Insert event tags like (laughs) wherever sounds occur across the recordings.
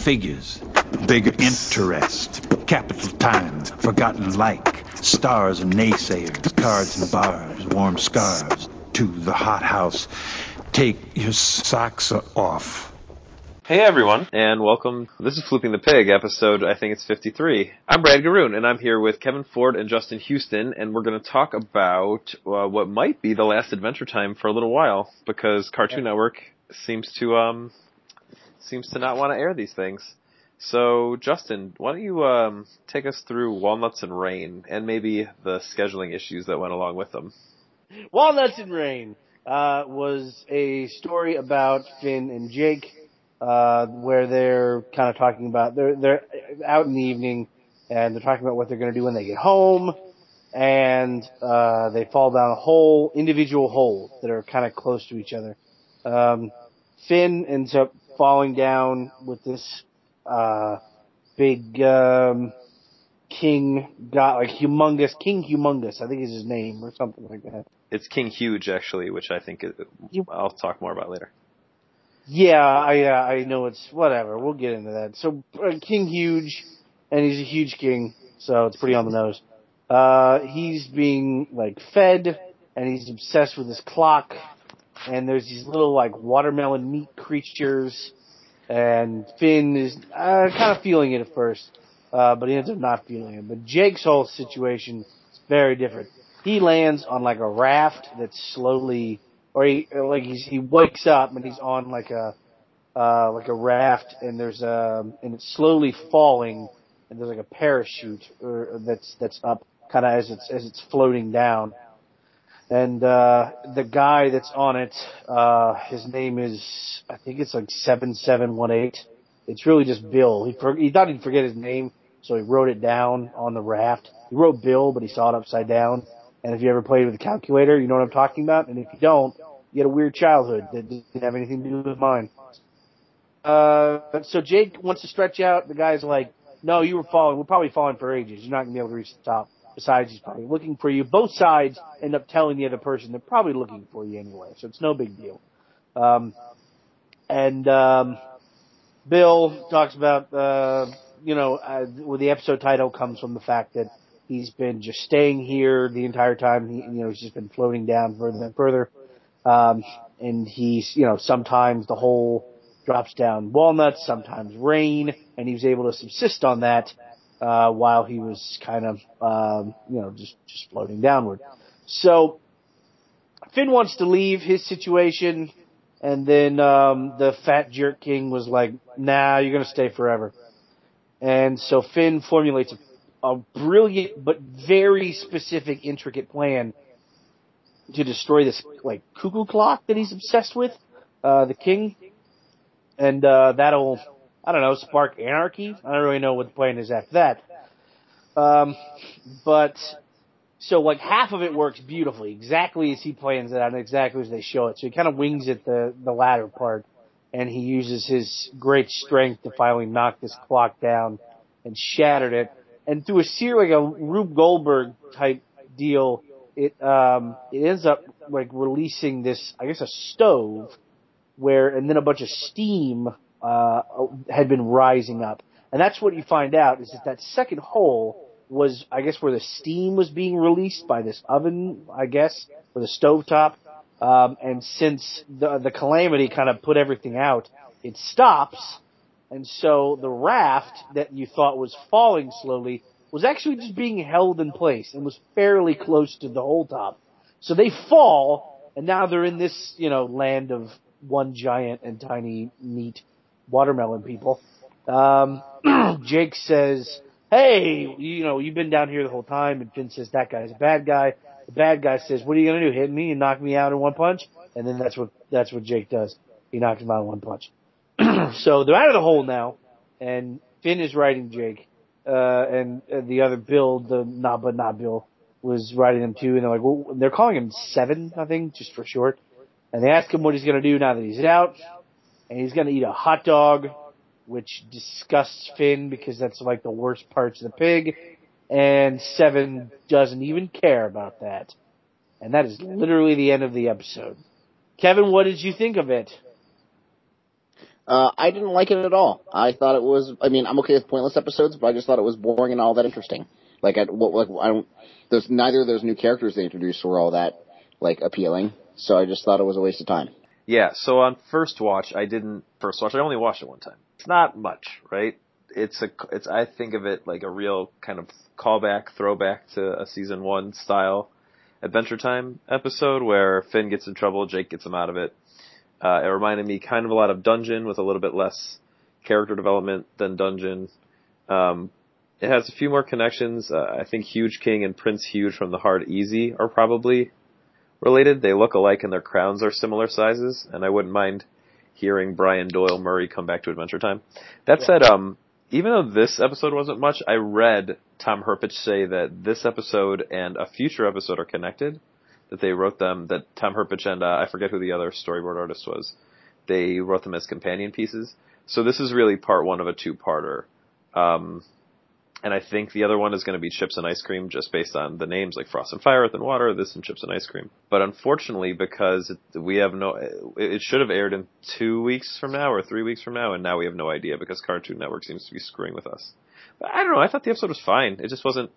figures, bigger interest, capital times, forgotten like, stars and naysayers, cards and bars, warm scars, to the hothouse. Take your socks off. Hey everyone, and welcome. This is Flooping the Pig, episode I think it's 53. I'm Brad Garoon, and I'm here with Kevin Ford and Justin Houston, and we're going to talk about uh, what might be the last Adventure Time for a little while, because Cartoon Network seems to um seems to not want to air these things. So, Justin, why don't you um, take us through Walnuts and Rain, and maybe the scheduling issues that went along with them? Walnuts and Rain uh, was a story about Finn and Jake uh, where they're kind of talking about they're they're out in the evening and they're talking about what they're going to do when they get home, and uh, they fall down a hole, individual holes that are kind of close to each other. Um, Finn ends up falling down with this uh, big um, king, got like humongous King Humongous, I think is his name or something like that. It's King Huge, actually, which I think is, I'll talk more about later. Yeah, I uh, I know it's whatever. We'll get into that. So uh, King Huge, and he's a huge king, so it's pretty on the nose. Uh, he's being like fed, and he's obsessed with his clock. And there's these little like watermelon meat creatures, and Finn is uh, kind of feeling it at first, uh, but he ends up not feeling it. But Jake's whole situation is very different. He lands on like a raft that's slowly or he like he's, he wakes up and he's on like a uh like a raft and there's um and it's slowly falling and there's like a parachute or that's that's up kind of as it's as it's floating down and uh the guy that's on it uh his name is I think it's like 7718 it's really just Bill he for, he thought he'd forget his name so he wrote it down on the raft he wrote Bill but he saw it upside down and if you ever played with a calculator, you know what I'm talking about. And if you don't, you had a weird childhood that didn't have anything to do with mine. Uh, so Jake wants to stretch out. The guy's like, no, you were falling. We're probably falling for ages. You're not going to be able to reach the top. Besides, he's probably looking for you. Both sides end up telling the other person they're probably looking for you anyway. So it's no big deal. Um, and, um, Bill talks about, uh, you know, uh, well, the episode title comes from the fact that he's been just staying here the entire time. He, you know, he's just been floating down further and further. Um, and he's, you know, sometimes the hole drops down walnuts, sometimes rain, and he was able to subsist on that, uh, while he was kind of, um, you know, just, just floating downward. So, Finn wants to leave his situation, and then, um, the fat jerk king was like, nah, you're gonna stay forever. And so Finn formulates a, a brilliant but very specific, intricate plan to destroy this like cuckoo clock that he's obsessed with, uh, the king, and uh, that'll I don't know spark anarchy. I don't really know what the plan is after that. Um, but so like half of it works beautifully, exactly as he plans it out, and exactly as they show it. So he kind of wings it the the latter part, and he uses his great strength to finally knock this clock down and shattered it. And through a series like a Rube Goldberg type deal, it um it ends up like releasing this I guess a stove where and then a bunch of steam uh had been rising up. And that's what you find out is that that second hole was I guess where the steam was being released by this oven, I guess, or the stove top. Um and since the the calamity kind of put everything out, it stops and so the raft that you thought was falling slowly was actually just being held in place and was fairly close to the hole top. So they fall, and now they're in this, you know, land of one giant and tiny, neat watermelon people. Um, (clears throat) Jake says, hey, you know, you've been down here the whole time, and Finn says, that guy's a bad guy. The bad guy says, what are you gonna do, hit me and knock me out in one punch? And then that's what, that's what Jake does. He knocks him out in one punch. (clears throat) so they're out of the hole now, and Finn is riding Jake uh, and, and the other Bill, the not but not Bill, was writing them too, and they're like, well, they're calling him Seven, I think, just for short. And they ask him what he's gonna do now that he's out, and he's gonna eat a hot dog, which disgusts Finn because that's like the worst parts of the pig, and Seven doesn't even care about that. And that is literally the end of the episode. Kevin, what did you think of it? Uh, I didn't like it at all. I thought it was. I mean, I'm okay with pointless episodes, but I just thought it was boring and all that interesting. Like, I, what, like I don't. There's neither of those new characters they introduced were all that like appealing. So I just thought it was a waste of time. Yeah, so on first watch, I didn't first watch. I only watched it one time. It's not much, right? It's a, it's. I think of it like a real kind of callback, throwback to a season one style Adventure Time episode where Finn gets in trouble, Jake gets him out of it. Uh, it reminded me kind of a lot of Dungeon with a little bit less character development than Dungeon. Um, it has a few more connections. Uh, I think Huge King and Prince Huge from the Hard Easy are probably related. They look alike and their crowns are similar sizes, and I wouldn't mind hearing Brian Doyle Murray come back to Adventure Time. That said, um, even though this episode wasn't much, I read Tom Herpich say that this episode and a future episode are connected. That they wrote them, that Tom Herpich and uh, I forget who the other storyboard artist was, they wrote them as companion pieces. So this is really part one of a two-parter. Um, and I think the other one is going to be chips and ice cream, just based on the names like Frost and Fire, Earth and Water, this and chips and ice cream. But unfortunately, because it, we have no, it should have aired in two weeks from now or three weeks from now, and now we have no idea because Cartoon Network seems to be screwing with us. But I don't know. I thought the episode was fine. It just wasn't.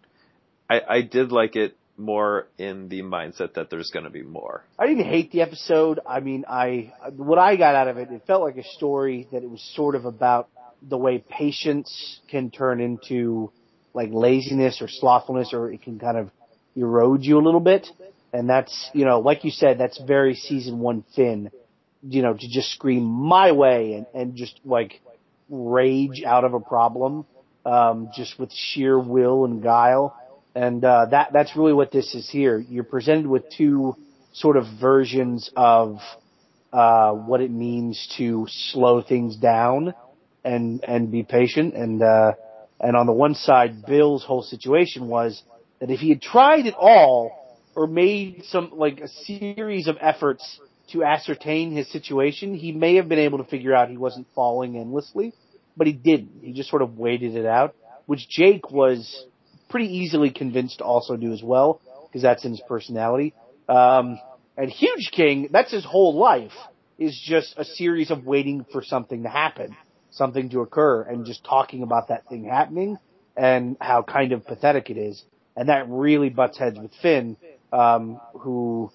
I I did like it more in the mindset that there's going to be more. I didn't hate the episode. I mean, I what I got out of it, it felt like a story that it was sort of about the way patience can turn into like laziness or slothfulness, or it can kind of erode you a little bit. And that's, you know, like you said, that's very season one Finn, you know, to just scream my way and, and just like rage out of a problem, um, just with sheer will and guile. And, uh, that, that's really what this is here. You're presented with two sort of versions of, uh, what it means to slow things down and and be patient. And uh, and on the one side, Bill's whole situation was that if he had tried it all or made some like a series of efforts to ascertain his situation, he may have been able to figure out he wasn't falling endlessly, but he didn't. He just sort of waited it out, which Jake was pretty easily convinced to also do as well, because that's in his personality. Um, and Huge King, that's his whole life, is just a series of waiting for something to happen something to occur and just talking about that thing happening and how kind of pathetic it is. And that really butts heads with Finn, um, who,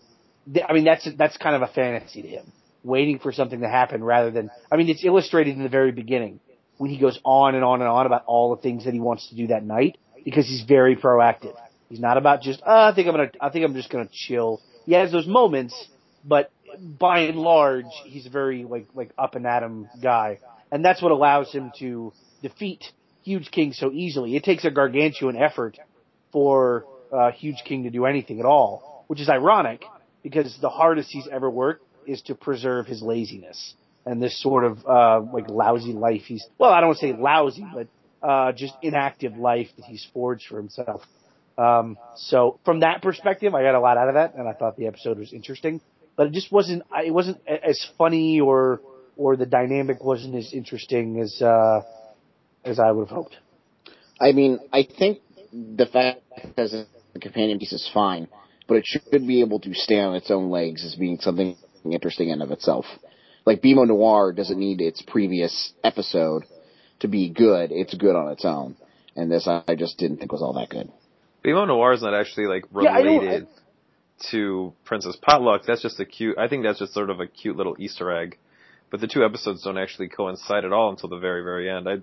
I mean, that's, that's kind of a fantasy to him. Waiting for something to happen rather than, I mean, it's illustrated in the very beginning when he goes on and on and on about all the things that he wants to do that night because he's very proactive. He's not about just, oh, I think I'm gonna, I think I'm just gonna chill. He has those moments, but by and large, he's a very like, like up and at him guy and that's what allows him to defeat Huge King so easily. It takes a gargantuan effort for uh, Huge King to do anything at all, which is ironic because the hardest he's ever worked is to preserve his laziness and this sort of uh, like lousy life he's well, I don't want to say lousy, but uh, just inactive life that he's forged for himself. Um, so from that perspective, I got a lot out of that, and I thought the episode was interesting. But it just wasn't. It wasn't as funny or or the dynamic wasn't as interesting as uh, as I would have hoped. I mean, I think the fact as a companion piece is fine, but it should be able to stand on its own legs as being something interesting in of itself. Like BMO Noir doesn't need its previous episode to be good; it's good on its own. And this, I just didn't think was all that good. BMO Noir is not actually like related yeah, I to Princess Potluck. That's just a cute. I think that's just sort of a cute little Easter egg but the two episodes don't actually coincide at all until the very, very end. I,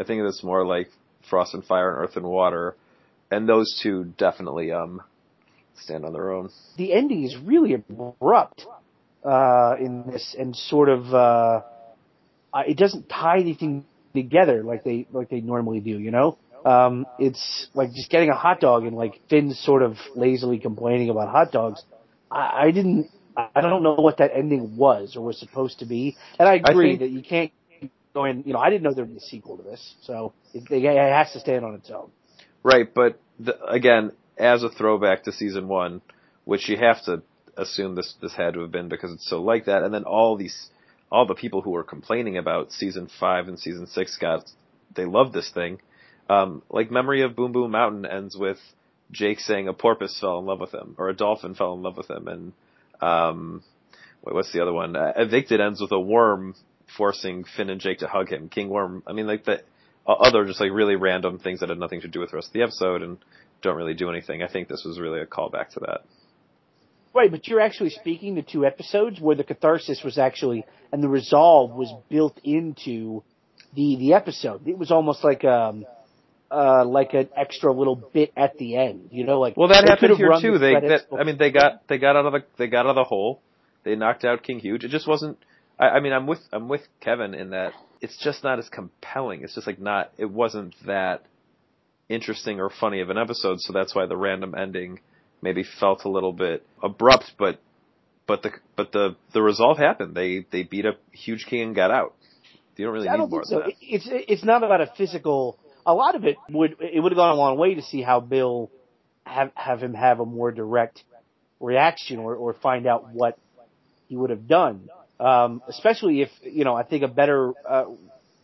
I think this more like Frost and Fire and Earth and Water, and those two definitely um stand on their own. The ending is really abrupt uh, in this, and sort of uh, it doesn't tie anything together like they like they normally do. You know, um, it's like just getting a hot dog and like Finn's sort of lazily complaining about hot dogs. I, I didn't I don't know what that ending was or was supposed to be. And I agree I that you can't go in, you know, I didn't know there would be a sequel to this. So it, it has to stand on its own. Right. But the, again, as a throwback to season one, which you have to assume this, this had to have been because it's so like that. And then all these, all the people who were complaining about season five and season six got, they loved this thing. Um, like Memory of Boom Boom Mountain ends with Jake saying a porpoise fell in love with him or a dolphin fell in love with him and um, wait, what's the other one? Uh, Evicted ends with a worm forcing Finn and Jake to hug him. King Worm. I mean, like the uh, other just like really random things that had nothing to do with the rest of the episode and don't really do anything. I think this was really a callback to that. Right, but you're actually speaking to two episodes where the catharsis was actually and the resolve was built into the the episode. It was almost like um uh like an extra little bit at the end, you know, like Well, that happened here too. the They, that, I mean, they got they got out of the they got out of the hole. They knocked out King Huge. It just wasn't. I, I mean, I'm with I'm with Kevin in that it's just not as compelling. It's just like not. It wasn't that interesting or funny of an episode. So that's why the random ending maybe felt a little bit abrupt. But but the but the the resolve happened. They they beat up Huge King and got out. You don't really need don't more so. than that. It's it's not about a physical. A lot of it would it would have gone a long way to see how Bill have have him have a more direct reaction or or find out what he would have done. Um, especially if you know, I think a better uh,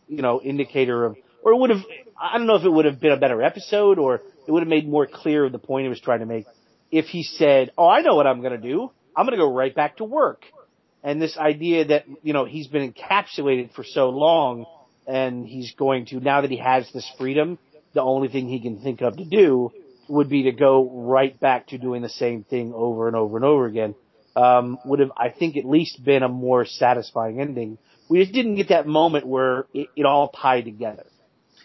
you know indicator of or it would have. I don't know if it would have been a better episode or it would have made more clear the point he was trying to make if he said, "Oh, I know what I'm going to do. I'm going to go right back to work." and this idea that you know he's been encapsulated for so long and he's going to now that he has this freedom the only thing he can think of to do would be to go right back to doing the same thing over and over and over again um, would have i think at least been a more satisfying ending we just didn't get that moment where it, it all tied together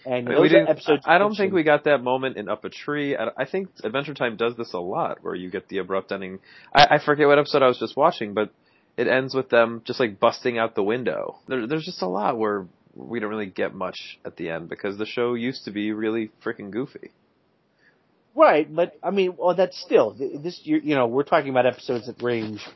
and I mean, those we didn't, I don't think we got that moment in Up a Tree. I, I think Adventure Time does this a lot, where you get the abrupt ending. I, I forget what episode I was just watching, but it ends with them just like busting out the window. There, there's just a lot where we don't really get much at the end because the show used to be really freaking goofy. Right, but I mean, well, that's still this. You, you know, we're talking about episodes that range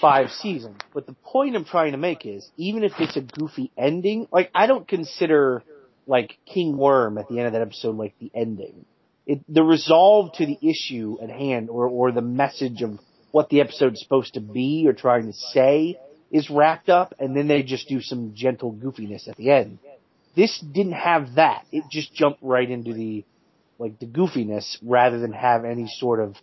five seasons. But the point I'm trying to make is, even if it's a goofy ending, like I don't consider like King Worm at the end of that episode like the ending. It, the resolve to the issue at hand, or or the message of what the episode's supposed to be or trying to say, is wrapped up, and then they just do some gentle goofiness at the end. This didn't have that. It just jumped right into the like the goofiness rather than have any sort of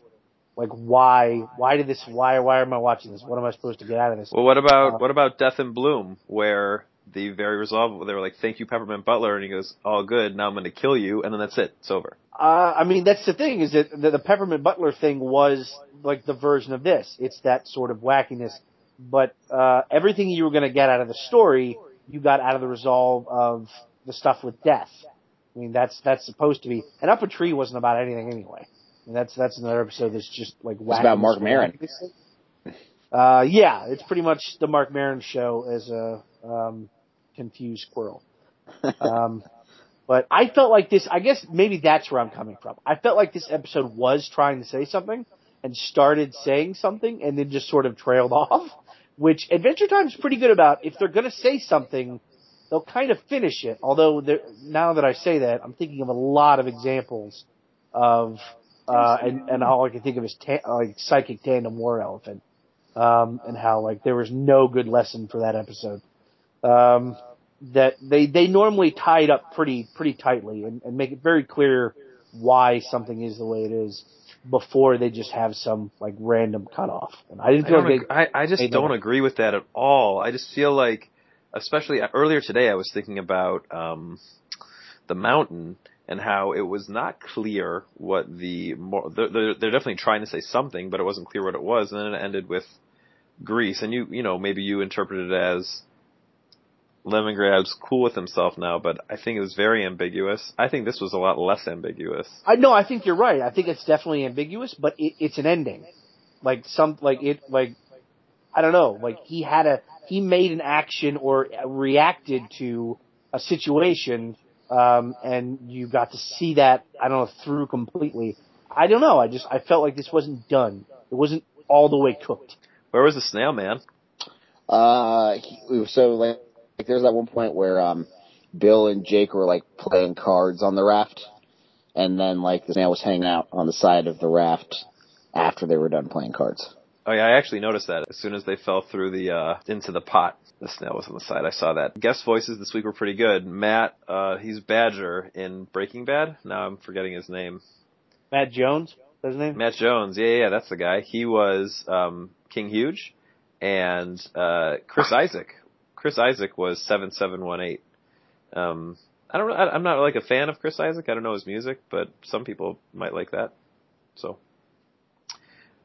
like why why did this why why am I watching this? What am I supposed to get out of this? Well, what about Uh, what about Death and Bloom, where the very resolve they were like, "Thank you, Peppermint Butler," and he goes, "All good. Now I'm going to kill you," and then that's it. It's over. Uh, I mean, that's the thing is that the, the Peppermint Butler thing was like the version of this. It's that sort of wackiness, but uh, everything you were going to get out of the story, you got out of the resolve of the stuff with death. I mean, that's that's supposed to be. And Up a Tree wasn't about anything anyway. And that's that's another episode that's just like It's about Mark Maron. Uh, yeah, it's pretty much the Mark Maron show as a um, confused squirrel. Um, but I felt like this. I guess maybe that's where I'm coming from. I felt like this episode was trying to say something and started saying something and then just sort of trailed (laughs) off. Which Adventure Time's pretty good about. If they're going to say something, they'll kind of finish it. Although now that I say that, I'm thinking of a lot of examples of, uh, and, and all I can think of is ta- like Psychic Tandem War Elephant, um, and how like there was no good lesson for that episode. Um, that they they normally tie it up pretty pretty tightly and, and make it very clear why something is the way it is before they just have some like random cutoff. And I didn't I feel don't. like ag- they, I, I just don't agree with that at all. I just feel like, especially earlier today, I was thinking about um, the mountain and how it was not clear what the more. They're, they're, they're definitely trying to say something, but it wasn't clear what it was. And then it ended with Greece, and you you know maybe you interpreted it as Lemongrab's cool with himself now, but I think it was very ambiguous. I think this was a lot less ambiguous. I no, I think you're right. I think it's definitely ambiguous, but it, it's an ending. Like some like it like I don't know. Like he had a he made an action or reacted to a situation, um, and you got to see that I don't know through completely. I don't know. I just I felt like this wasn't done. It wasn't all the way cooked. Where was the snail man? Uh, he, so like, like there's that one point where um, Bill and Jake were like playing cards on the raft, and then like the snail was hanging out on the side of the raft after they were done playing cards. Oh yeah, I actually noticed that as soon as they fell through the uh into the pot, the snail was on the side. I saw that. Guest voices this week were pretty good. Matt, uh he's Badger in Breaking Bad. Now I'm forgetting his name. Matt Jones, that's his name. Matt Jones. Yeah, yeah, yeah, that's the guy. He was um King Huge and uh Chris Isaak Chris Isaak was seven seven one eight. Um, I don't. I, I'm not like a fan of Chris Isaak. I don't know his music, but some people might like that. So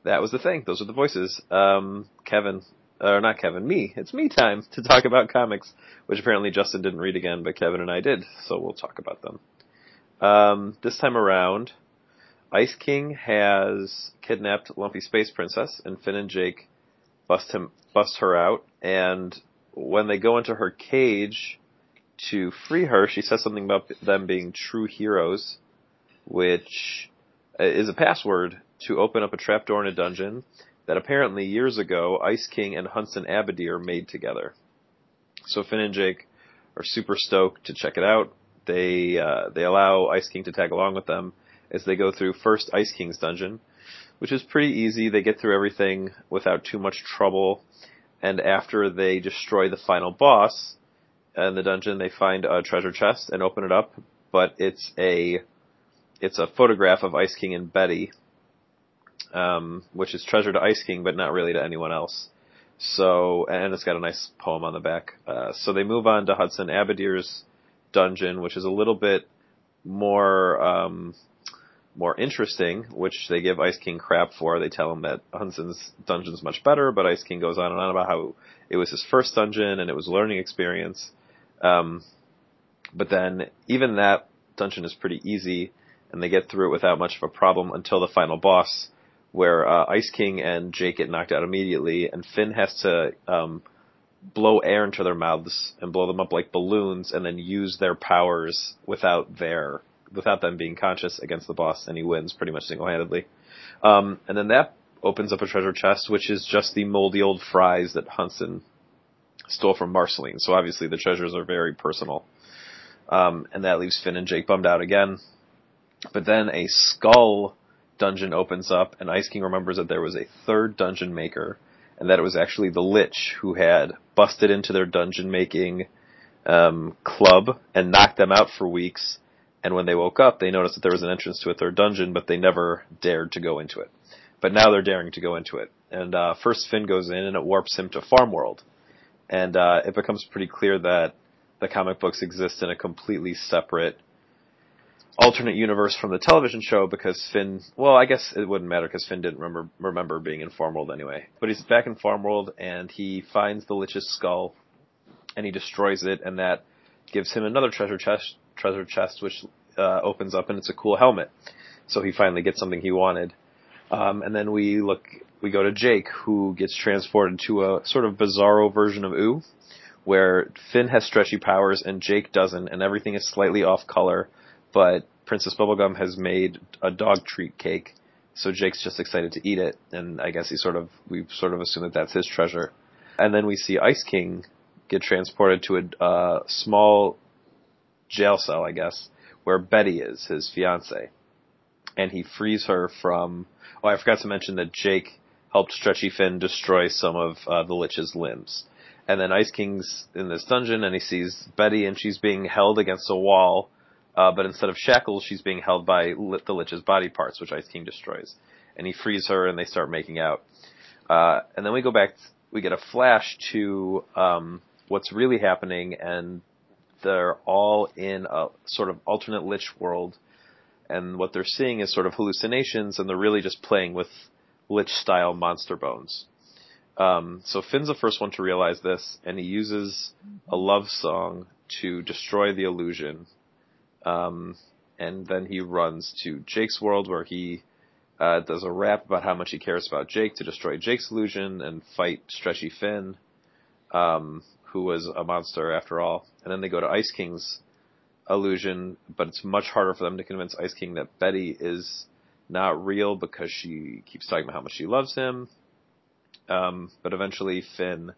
that was the thing. Those are the voices. Um, Kevin, or not Kevin, me. It's me time to talk about comics, which apparently Justin didn't read again, but Kevin and I did. So we'll talk about them. Um, this time around, Ice King has kidnapped Lumpy Space Princess, and Finn and Jake bust him, bust her out. And when they go into her cage to free her, she says something about them being true heroes, which is a password to open up a trapdoor in a dungeon that apparently years ago Ice King and Hunson Abadeer made together. So Finn and Jake are super stoked to check it out. They uh, they allow Ice King to tag along with them as they go through first Ice King's dungeon, which is pretty easy. They get through everything without too much trouble, and after they destroy the final boss in the dungeon, they find a treasure chest and open it up. But it's a it's a photograph of Ice King and Betty, um, which is treasure to Ice King, but not really to anyone else. So, and it's got a nice poem on the back. Uh, so they move on to Hunson Abadeer's dungeon, which is a little bit more um, more interesting, which they give Ice King crap for. They tell him that Hunson's dungeon's much better, but Ice King goes on and on about how it was his first dungeon and it was a learning experience. Um, but then even that dungeon is pretty easy, and they get through it without much of a problem until the final boss, where uh, Ice King and Jake get knocked out immediately, and Finn has to um, blow air into their mouths and blow them up like balloons, and then use their powers without their without them being conscious against the boss, and he wins pretty much single-handedly. Um, and then that opens up a treasure chest, which is just the moldy old fries that Hunson stole from Marceline. So obviously the treasures are very personal. Um, and that leaves Finn and Jake bummed out again. But then a skull dungeon opens up, and Ice King remembers that there was a third dungeon maker, and that it was actually the Lich who had busted into their dungeon making um, club and knocked them out for weeks. And when they woke up, they noticed that there was an entrance to a third dungeon, but they never dared to go into it. But now they're daring to go into it. And uh, first Finn goes in, and it warps him to Farm World. And uh, it becomes pretty clear that the comic books exist in a completely separate alternate universe from the television show because Finn, well, I guess it wouldn't matter because Finn didn't remember remember being in Farm World anyway. But he's back in Farm World and he finds the Lich's skull and he destroys it and that gives him another treasure chest treasure chest which uh, opens up and it's a cool helmet. So he finally gets something he wanted. Um, and then we look, we go to Jake, who gets transported to a sort of bizarro version of Ooo, where Finn has stretchy powers and Jake doesn't, and everything is slightly off color but Princess Bubblegum has made a dog treat cake, so Jake's just excited to eat it, and I guess he sort of we sort of assume that that's his treasure. And then we see Ice King get transported to a uh, small jail cell, I guess, where Betty is, his fiance, and he frees her from. Oh, I forgot to mention that Jake helped Stretchy Finn destroy some of uh, the Lich's limbs. And then Ice King's in this dungeon, and he sees Betty, and she's being held against a wall uh, but instead of shackles, she's being held by the Lich's body parts, which Ice King destroys. And he frees her, and they start making out. Uh, and then we go back, we get a flash to um, what's really happening, and they're all in a sort of alternate Lich world. And what they're seeing is sort of hallucinations, and they're really just playing with Lich-style monster bones. Um, so Finn's the first one to realize this, and he uses a love song to destroy the illusion um, and then he runs to Jake's world where he uh, does a rap about how much he cares about Jake to destroy Jake's illusion and fight Stretchy Finn, um, who was a monster after all. And then they go to Ice King's illusion, but it's much harder for them to convince Ice King that Betty is not real because she keeps talking about how much she loves him. Um, but eventually Finn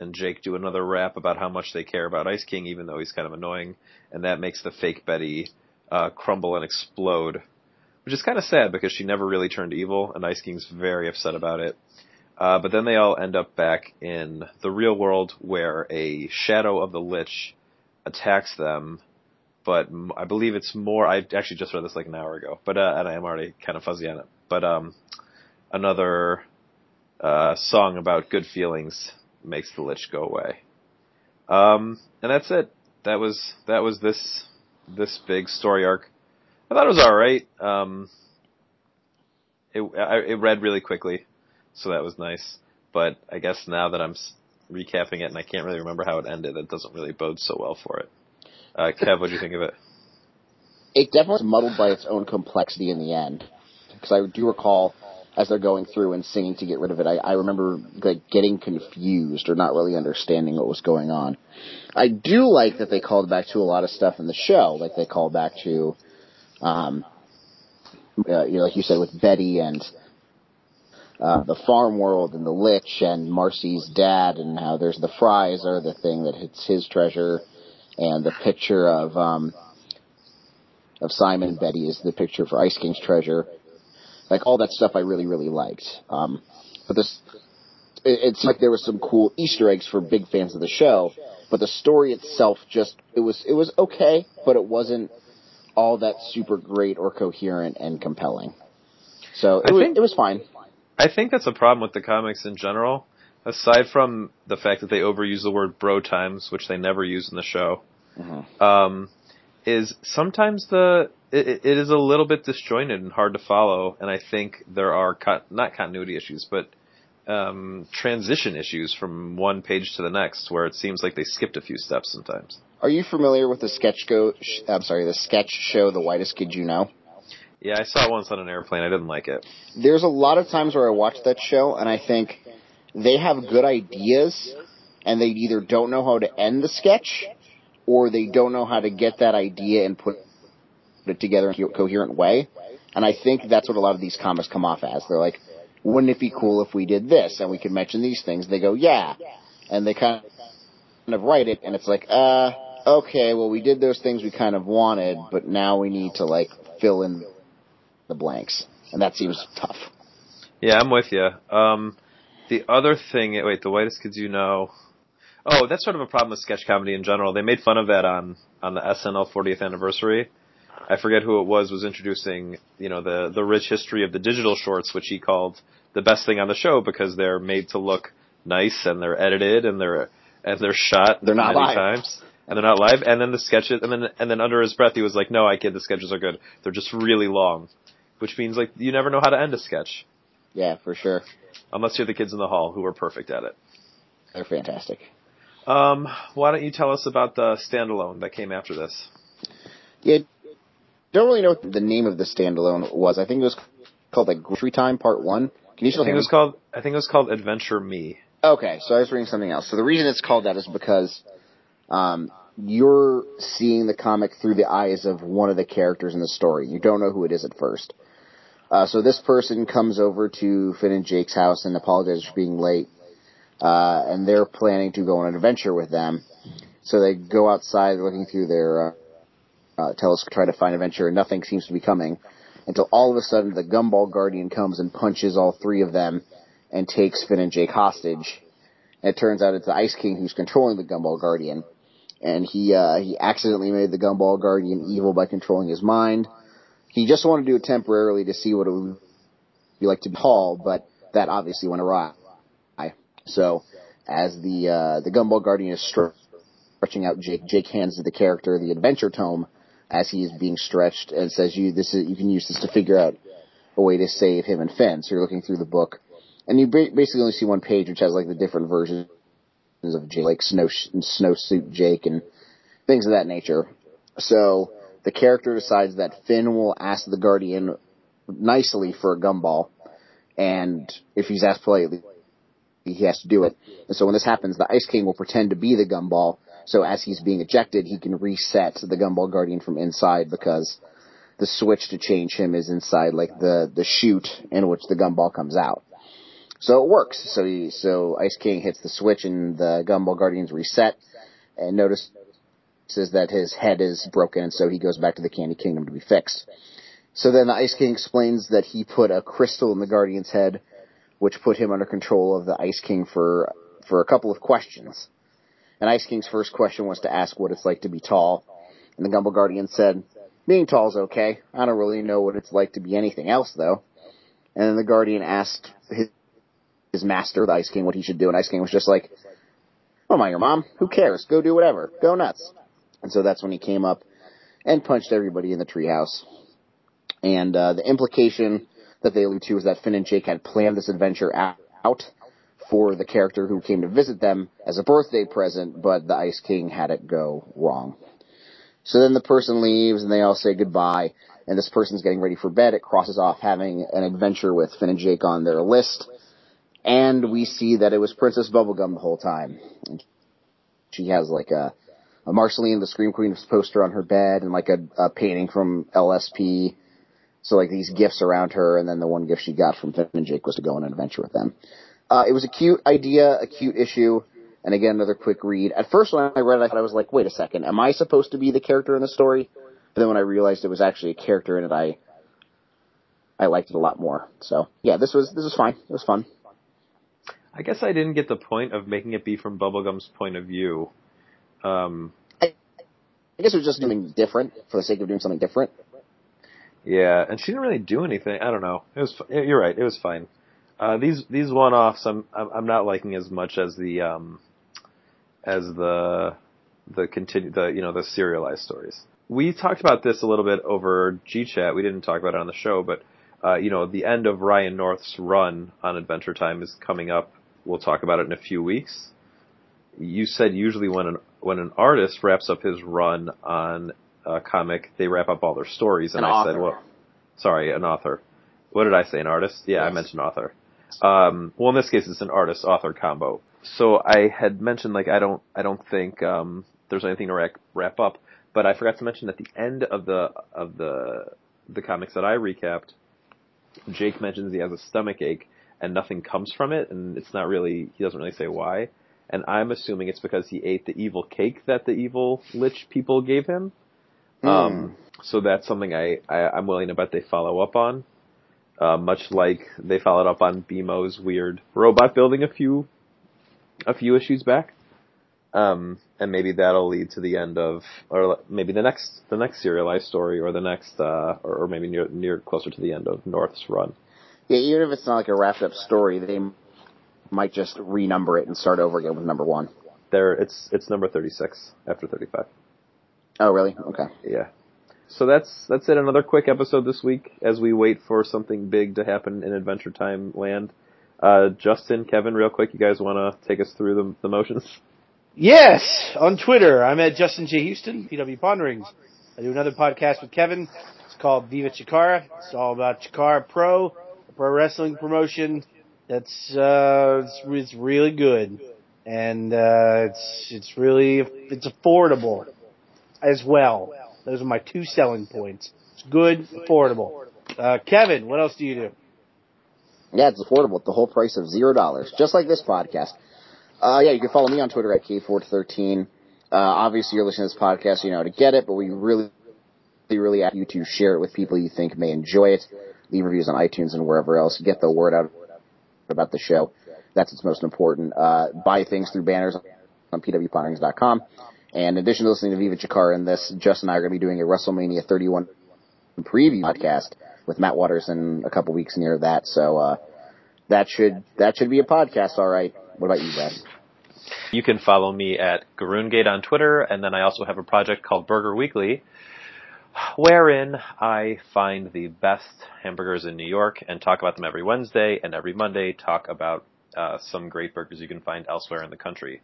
and Jake do another rap about how much they care about Ice King, even though he's kind of annoying, and that makes the fake Betty uh, crumble and explode, which is kind of sad because she never really turned evil, and Ice King's very upset about it. Uh, but then they all end up back in the real world where a shadow of the Lich attacks them. But I believe it's more. I actually just read this like an hour ago, but uh, and I am already kind of fuzzy on it. But um, another uh, song about good feelings makes the lich go away. Um, and that's it. That was that was this this big story arc. I thought it was all right. Um, it I, it read really quickly, so that was nice. But I guess now that I'm s- recapping it and I can't really remember how it ended, it doesn't really bode so well for it. Uh, Kev, what do you think of it? It definitely was muddled by its own complexity in the end. Because I do recall, as they're going through and singing to get rid of it, I, I remember like getting confused or not really understanding what was going on. I do like that they called back to a lot of stuff in the show, like they called back to, um, uh, you know, like you said with Betty and uh, the farm world and the lich and Marcy's dad and how there's the fries are the thing that hits his treasure and the picture of um of Simon and Betty is the picture for Ice King's treasure. Like all that stuff I really, really liked. Um but this it, it seemed like there was some cool Easter eggs for big fans of the show, but the story itself just it was it was okay, but it wasn't all that super great or coherent and compelling. So it was think- it was fine. I think that's a problem with the comics in general. Aside from the fact that they overuse the word bro times, which they never use in the show, Mhm. um, is sometimes the it, it is a little bit disjointed and hard to follow, and I think there are co- not continuity issues, but um, transition issues from one page to the next, where it seems like they skipped a few steps sometimes. Are you familiar with the sketch go? sh- I'm sorry, the sketch show, The Whitest Kid You Know? Yeah, I saw it once on an airplane. I didn't like it. There's a lot of times where I watch that show and I think they have good ideas and they either don't know how to end the sketch or they don't know how to get that idea and put it together in a coherent way. And I think that's what a lot of these comics come off as. They're like, wouldn't it be cool if we did this and we could mention these things? They go, yeah. And they kind of write it and it's like, uh, okay, well we did those things we kind of wanted, but now we need to like fill in the blanks. And that seems tough. Yeah, I'm with you. Um, the other thing, wait, the whitest kids you know. Oh, that's sort of a problem with sketch comedy in general. They made fun of that on on the SNL 40th anniversary. I forget who it was was introducing, you know, the the rich history of the digital shorts, which he called the best thing on the show because they're made to look nice and they're edited and they're and they're shot They're not many live. times and they're not live. And then the sketches, and then and then under his breath, he was like, "No, I kid, the sketches are good. They're just really long," which means like you never know how to end a sketch Yeah, for sure. unless you're the kids in the hall who are perfect at it. They're fantastic. Um, why don't you tell us about the standalone that came after this? Yeah, don't really know what the name of the standalone was. I think it was called like Grocery Time Part One. Can you I still think hear it me? was called. I think it was called Adventure Me. Okay, so I was reading something else. So the reason it's called that is because um, you're seeing the comic through the eyes of one of the characters in the story. You don't know who it is at first. Uh, so this person comes over to Finn and Jake's house and apologizes for being late. Uh, and they're planning to go on an adventure with them. So they go outside looking through their uh, uh, telescope, try to find adventure, and nothing seems to be coming. Until all of a sudden, the Gumball Guardian comes and punches all three of them and takes Finn and Jake hostage. And it turns out it's the Ice King who's controlling the Gumball Guardian. And he, uh, he accidentally made the Gumball Guardian evil by controlling his mind. He just wanted to do it temporarily to see what it would be like to be Paul, but that obviously went awry. So, as the, uh, the Gumball Guardian is str- stretching out Jake, Jake hands the character the adventure tome as he is being stretched and says, you, this is, you can use this to figure out a way to save him and Finn. So you're looking through the book and you basically only see one page which has like the different versions of Jake, like snow snowsuit Jake and things of that nature. So the character decides that Finn will ask the Guardian nicely for a gumball, and if he's asked politely, he has to do it. And so when this happens, the Ice King will pretend to be the gumball. So as he's being ejected, he can reset the gumball guardian from inside because the switch to change him is inside like the the chute in which the gumball comes out. So it works. So he, so Ice King hits the switch and the gumball guardians reset and notices that his head is broken and so he goes back to the Candy Kingdom to be fixed. So then the Ice King explains that he put a crystal in the guardian's head which put him under control of the Ice King for for a couple of questions. And Ice King's first question was to ask what it's like to be tall. And the Gumball Guardian said, being tall is okay. I don't really know what it's like to be anything else though. And then the Guardian asked his, his master, the Ice King, what he should do. And Ice King was just like, "Oh my, your mom? Who cares? Go do whatever. Go nuts." And so that's when he came up and punched everybody in the treehouse. And uh, the implication that they allude to is that Finn and Jake had planned this adventure out for the character who came to visit them as a birthday present, but the Ice King had it go wrong. So then the person leaves and they all say goodbye, and this person's getting ready for bed. It crosses off having an adventure with Finn and Jake on their list, and we see that it was Princess Bubblegum the whole time. She has like a, a Marceline the Scream Queen poster on her bed and like a, a painting from LSP. So like these gifts around her, and then the one gift she got from Finn and Jake was to go on an adventure with them. Uh, it was a cute idea, a cute issue. And again, another quick read. At first, when I read it, I thought I was like, "Wait a second, am I supposed to be the character in the story?" But then when I realized it was actually a character in it, I I liked it a lot more. So yeah, this was this was fine. It was fun. I guess I didn't get the point of making it be from Bubblegum's point of view. Um, I, I guess it was just doing different for the sake of doing something different. Yeah, and she didn't really do anything. I don't know. It was. You're right. It was fine. Uh, these these one offs, I'm I'm not liking as much as the um, as the the continue the you know the serialized stories. We talked about this a little bit over G Chat. We didn't talk about it on the show, but uh, you know the end of Ryan North's run on Adventure Time is coming up. We'll talk about it in a few weeks. You said usually when an when an artist wraps up his run on a comic, they wrap up all their stories, and An I author. said, well, sorry, an author. What did I say? An artist? Yeah, I Yes. mentioned author. Um, well, in this case, it's an artist-author combo. So I had mentioned like I don't I don't think um, there's anything to wrap, wrap up, but I forgot to mention at the end of the of the the comics that I recapped, Jake mentions he has a stomach ache and nothing comes from it, and it's not really he doesn't really say why. And I'm assuming it's because he ate the evil cake that the evil lich people gave him. Um, so that's something I, I I'm willing to bet they follow up on. Uh, much like they followed up on BMO's weird robot building a few a few issues back. Um, and maybe that'll lead to the end of, or maybe the next the next serialized story, or the next, uh, or, or maybe near near closer to the end of North's run. Yeah, even if it's not like a wrapped up story, they might just renumber it and start over again with number one. There, it's it's number thirty six after thirty five. Oh, really? Okay. Yeah. So that's that's it. Another quick episode this week as we wait for something big to happen in Adventure Time land. Uh, Justin, Kevin, real quick, you guys want to take us through the, the motions? Yes, on Twitter, I'm at Justin J. Houston, PW Ponderings. I do another podcast with Kevin. It's called Viva Chikara. It's all about Chikara Pro, a pro wrestling promotion. That's uh, it's, it's really good, and uh, it's it's really it's affordable as well. Those are my two selling points. It's good, affordable. Uh, Kevin, what else do you do? Yeah, it's affordable at the whole price of zero dollars, just like this podcast. Uh, yeah, you can follow me on Twitter at K413. Uh, obviously you're listening to this podcast, you know to get it, but we really, really ask you to share it with people you think may enjoy it. Leave reviews on iTunes and wherever else. Get the word out about the show. That's what's most important. Uh, buy things through banners on pwponderings.com. And in addition to listening to Viva Chikara and this, Justin and I are going to be doing a WrestleMania 31 preview podcast with Matt Waters in a couple weeks near that. So, uh, that should, that should be a podcast, alright. What about you, Brad? You can follow me at Garoongate on Twitter, and then I also have a project called Burger Weekly, wherein I find the best hamburgers in New York and talk about them every Wednesday, and every Monday talk about uh, some great burgers you can find elsewhere in the country.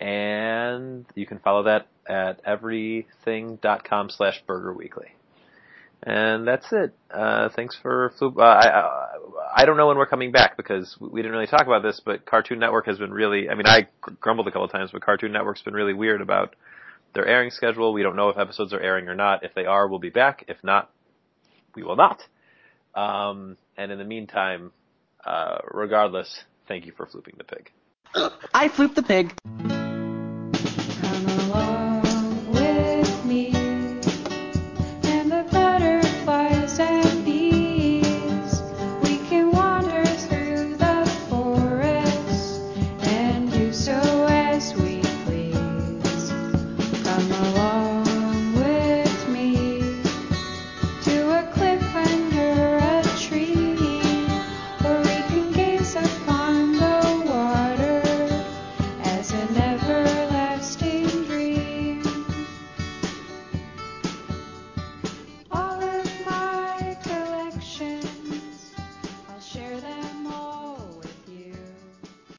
And you can follow that at everything.com slash burger weekly. And that's it. Uh, thanks for, uh, I, I, I don't know when we're coming back because we didn't really talk about this, but Cartoon Network has been really, I mean, I grumbled a couple of times, but Cartoon Network's been really weird about their airing schedule. We don't know if episodes are airing or not. If they are, we'll be back. If not, we will not. Um, and in the meantime, uh, regardless, thank you for flooping the pig. I flooped the pig.